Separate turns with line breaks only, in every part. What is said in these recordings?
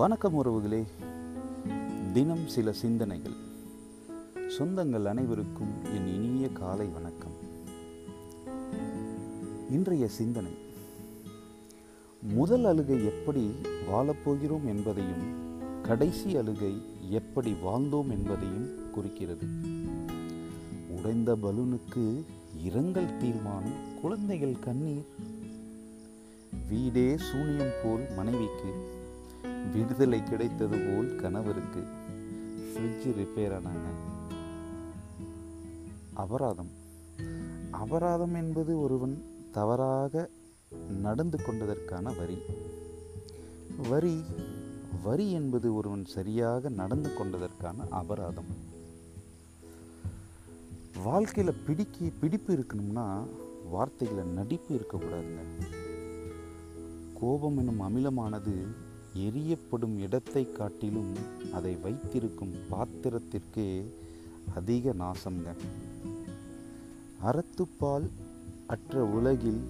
வணக்கம் உறவுகளே. தினம் சில சிந்தனைகள். சொந்தங்கள் அனைவருக்கும் என் இனிய காலை வணக்கம். இன்றைய சிந்தனை. முதல் அழுகை எப்படி வாழப்போகிறோம் என்பதையும் கடைசி அழுகை எப்படி வாழ்ந்தோம் என்பதையும் குறிக்கிறது. உடைந்த பலூனுக்கு இரங்கல் தீர்மானம் குழந்தைகள் கண்ணீர். வீடே சூனியம் போல் மனைவிக்கு விடுதலை கிடைத்தது போல் கணவருக்கு ஃப்ரிட்ஜ் ரிப்பேர் ஆனாங்க. அபராதம். அபராதம் என்பது ஒருவன் தவறாக நடந்து கொண்டதற்கான வரி. வரி வரி என்பது ஒருவன் சரியாக நடந்து கொண்டதற்கான அபராதம். வாழ்க்கையில் பிடிக்கி பிடிப்பு இருக்கணும்னா வார்த்தைகளில் நடிப்பு இருக்கக்கூடாதுங்க. கோபம் என்னும் அமிலமானது எரியப்படும் இடத்தை காட்டிலும் அதை வைத்திருக்கும் பாத்திரத்திற்கே அதிக நாசம்ங்க அறத்துப்பால் அற்ற உலகில்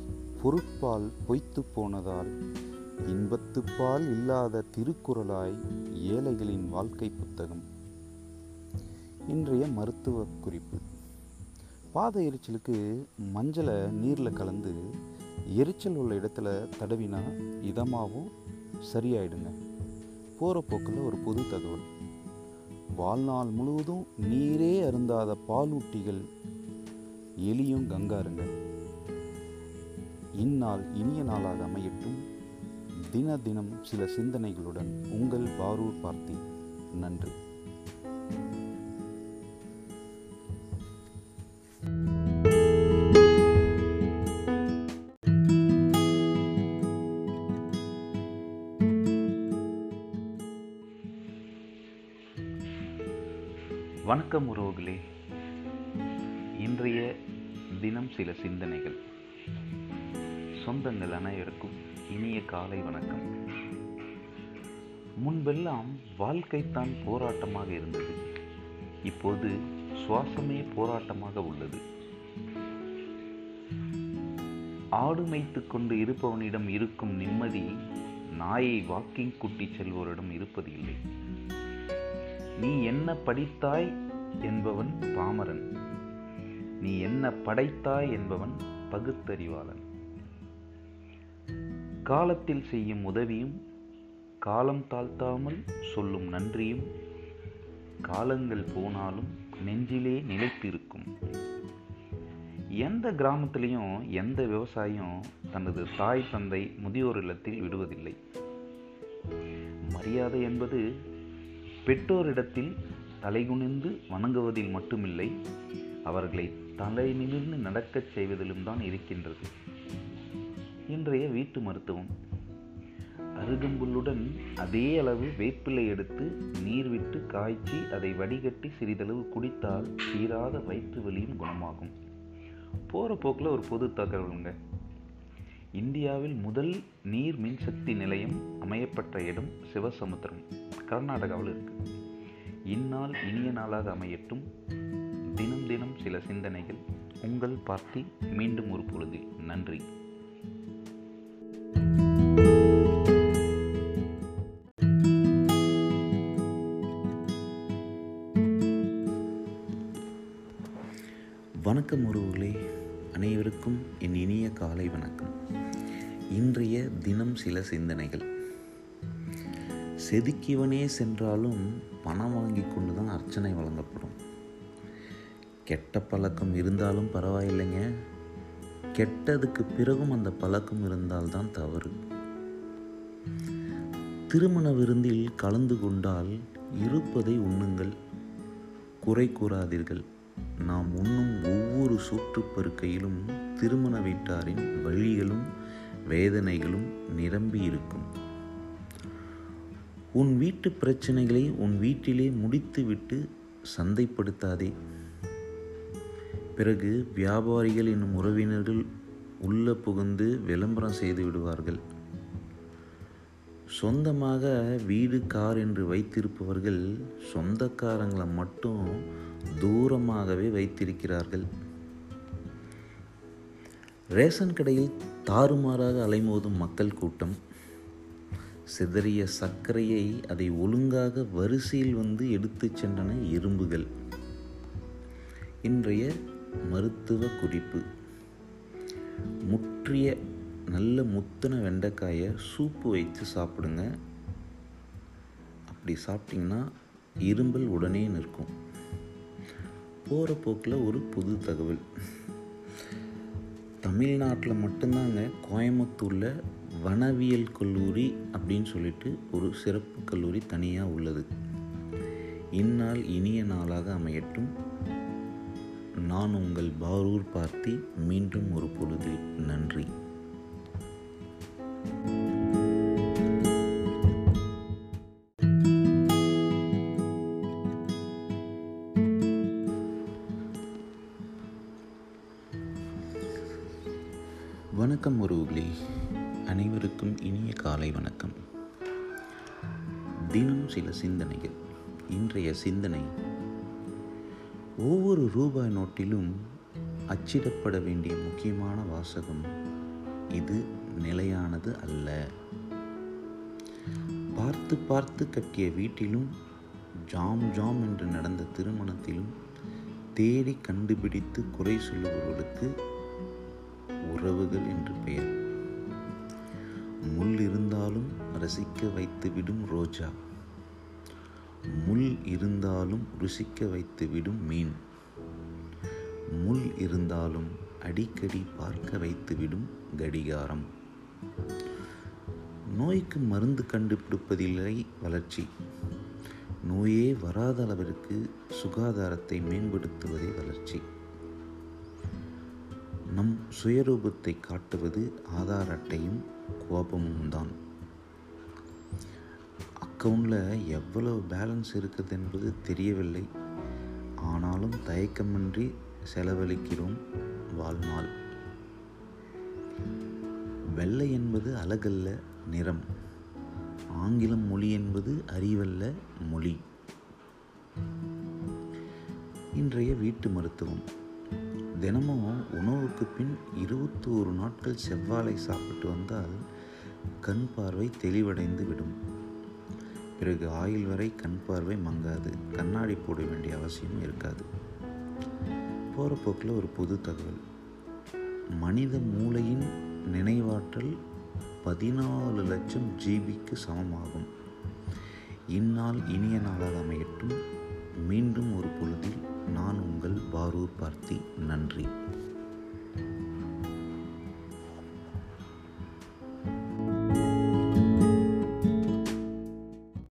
பொருட்பால் பொய்த்து போனதால் இன்பத்துப்பால் இல்லாத திருக்குறளாய் ஏழைகளின் வாழ்க்கை புத்தகம். இன்றைய மருத்துவ குறிப்பு. பாத எரிச்சலுக்கு மஞ்சளை நீரில் கலந்து எரிச்சல் உள்ள இடத்துல தடவினா இதமாகவும் சரியாயிடுங்க. போகிற போக்கில் ஒரு பொது தகவல். வாழ்நாள் முழுவதும் நீரே அருந்தாத பாலூட்டிகள் எலியும் கங்காருங்க. இந்நாள் இனிய நாளாக அமையட்டும். தின தினம் சில சிந்தனைகளுடன் உங்கள் பாரூர் பார்த்தி. நன்றி. வணக்கம் உறவுகளே. இன்றைய தினம் சில சிந்தனைகள். சொந்தங்கள் அனைவருக்கும் இனிய காலை வணக்கம். முன்பெல்லாம் வாழ்க்கைத்தான் போராட்டமாக இருந்தது. இப்போது சுவாசமே போராட்டமாக உள்ளது. ஆடு மேய்த்து கொண்டு இருப்பவனிடம் இருக்கும் நிம்மதி நாயை வாக்கிங் கூட்டி செல்வோரிடம் இருப்பது இல்லை நீ என்ன படித்தாய் என்பவன் பாமரன். நீ என்ன படைத்தாய் என்பவன் பகுத்தறிவாளன். காலத்தில் செய்யும் உதவியும் காலம் தாழ்த்தாமல் சொல்லும் நன்றியும் காலங்கள் போனாலும் நெஞ்சிலே நிலைத்திருக்கும். எந்த கிராமத்திலையும் எந்த விவசாயியும் தனது தாய் தந்தை முதியோர் இல்லத்தில் விடுவதில்லை. மரியாதை என்பது பெற்றோரிடத்தில் தலைகுனிந்து வணங்குவதில் மட்டுமில்லை அவர்களை தலை நிமிர்ந்து நடக்கச் செய்வதிலும் தான் இருக்கின்றது. இன்றைய வீட்டு மருத்துவம் அருகம்புல்லுடன் அதே அளவு வேப்பிலை எடுத்து நீர் விட்டு காய்ச்சி அதை வடிகட்டி சிறிதளவு குடித்தால் தீராத வயிற்று வலியும் குணமாகும். போகிற போக்கில் ஒரு பொது தகவலுங்க. இந்தியாவில் முதல் நீர் மின்சக்தி நிலையம் அமையப்பட்ட இடம் சிவசமுத்திரம். கர்நாடகாவில் இருக்கு. இந்நாள் இனிய நாளாக அமையட்டும். தினம் தினம் சில சிந்தனைகள் உங்கள் பார்த்தி மீண்டும் ஒரு பொழுது. நன்றி.
வணக்கம் உறவுகளே. அனைவருக்கும் என் இனிய காலை வணக்கம். இன்றைய தினம் சில சிந்தனைகள். செதுக்கியவனே சென்றாலும் பணம் வாங்கி கொண்டு தான் அர்ச்சனை வழங்கப்படும். கெட்ட பழக்கம் இருந்தாலும் பரவாயில்லைங்க. கெட்டதுக்கு பிறகும் அந்த பழக்கம் இருந்தால்தான் தவறு. திருமண விருந்தில் கலந்து கொண்டால் இருப்பதை உண்ணுங்கள். குறை கூறாதீர்கள். நாம் உண்ணும் ஒவ்வொரு சூற்றுப்பருக்கையிலும் திருமண வீட்டாரின் வழிகளும் வேதனைகளும் நிரம்பி இருக்கும் உன் வீட்டு பிரச்சனைகளை உன் வீட்டிலே முடித்துவிட்டு சந்தைப்படுத்தாதே. பிறகு வியாபாரிகள் என்னும் உறவினர்கள் உள்ள புகுந்து விளம்பரம் செய்து விடுவார்கள். சொந்தமாக வீடு கார் என்று வைத்திருப்பவர்கள் சொந்தக்காரங்களை மட்டும் தூரமாகவே வைத்திருக்கிறார்கள். ரேஷன் கடையில் தாறுமாறாக அலைமோதும் மக்கள் கூட்டம். சிதறிய சர்க்கரையை அதை ஒழுங்காக வரிசையில் வந்து எடுத்து சென்றன எறும்புகள் இன்றைய மருத்துவ குறிப்பு. முற்றிய நல்ல முத்தின வெண்டைக்காயை சூப்பு வைத்து சாப்பிடுங்க. அப்படி சாப்பிட்டிங்கன்னா இரும்பல் உடனே நிற்கும். போகிற போக்கில் ஒரு புது தகவல். தமிழ்நாட்டில் மட்டும்தாங்க கோயம்புத்தூரில் வனவியல் கல்லூரி அப்படின்னு சொல்லிட்டு ஒரு சிறப்பு கல்லூரி தனியாக உள்ளது. இந்நாள் இனிய நாளாக அமையட்டும். நான் உங்கள் பாரூர் பார்த்தி மீண்டும் ஒரு பொழுதில் நன்றி. வணக்கம் உறவுகளே அனைவருக்கும் இனிய காலை வணக்கம். தினம் சில சிந்தனைகள். இன்றைய சிந்தனை ஒவ்வொரு ரூபாய் நோட்டிலும் அச்சிடப்பட வேண்டிய முக்கியமான வாசகம் இது நிலையானது அல்ல. பார்த்து பார்த்து கட்டிய வீட்டிலும் ஜாம் ஜாம் என்று நடந்த திருமணத்திலும் தேடி கண்டுபிடித்து குறை சொல்லுபவர்களுக்கு உறவுகள் என்று பெயர். முள் இருந்தாலும் ரசிக்க வைத்துவிடும் ரோஜா. முள் இருந்தாலும் ருசிக்க வைத்துவிடும் மீன். முள் இருந்தாலும் அடிக்கடி பார்க்க வைத்துவிடும் கடிகாரம். நோய்க்கு மருந்து கண்டுபிடிப்பதில்லை வளர்ச்சி. நோயே வராத அளவிற்கு சுகாதாரத்தை மேம்படுத்துவதே வளர்ச்சி. நம் சுயரூபத்தை காட்டுவது ஆதார் அட்டையும் கோபமும் தான் அக்கௌண்டில் எவ்வளவு பேலன்ஸ் இருக்குது என்பது தெரியவில்லை. ஆனாலும் தயக்கமின்றி செலவழிக்கிறோம் வாழ்நாள். வெள்ளை என்பது அழகல்ல நிறம். ஆங்கிலம் மொழி என்பது அறிவல்ல மொழி. இன்றைய வீட்டு மருத்துவம். தினமும் உணவுக்கு பின் இருபத்தோரு நாட்கள் செவ்வாழை சாப்பிட்டு வந்தால் கண் பார்வை தெளிவடைந்து விடும். பிறகு ஆயில் வரை கண் பார்வை மங்காது. கண்ணாடி போட வேண்டிய அவசியம் இருக்காது. போகிற போக்கில் ஒரு பொது தகவல். மனித மூளையின் நினைவாற்றல் பதினாலு லட்சம் ஜிபிக்கு சமமாகும். இந்நாள் இனிய நாளாக அமையட்டும். மீண்டும் ஒரு பொழுதில் நான் உங்கள் பாரூர் பார்த்தி. நன்றி.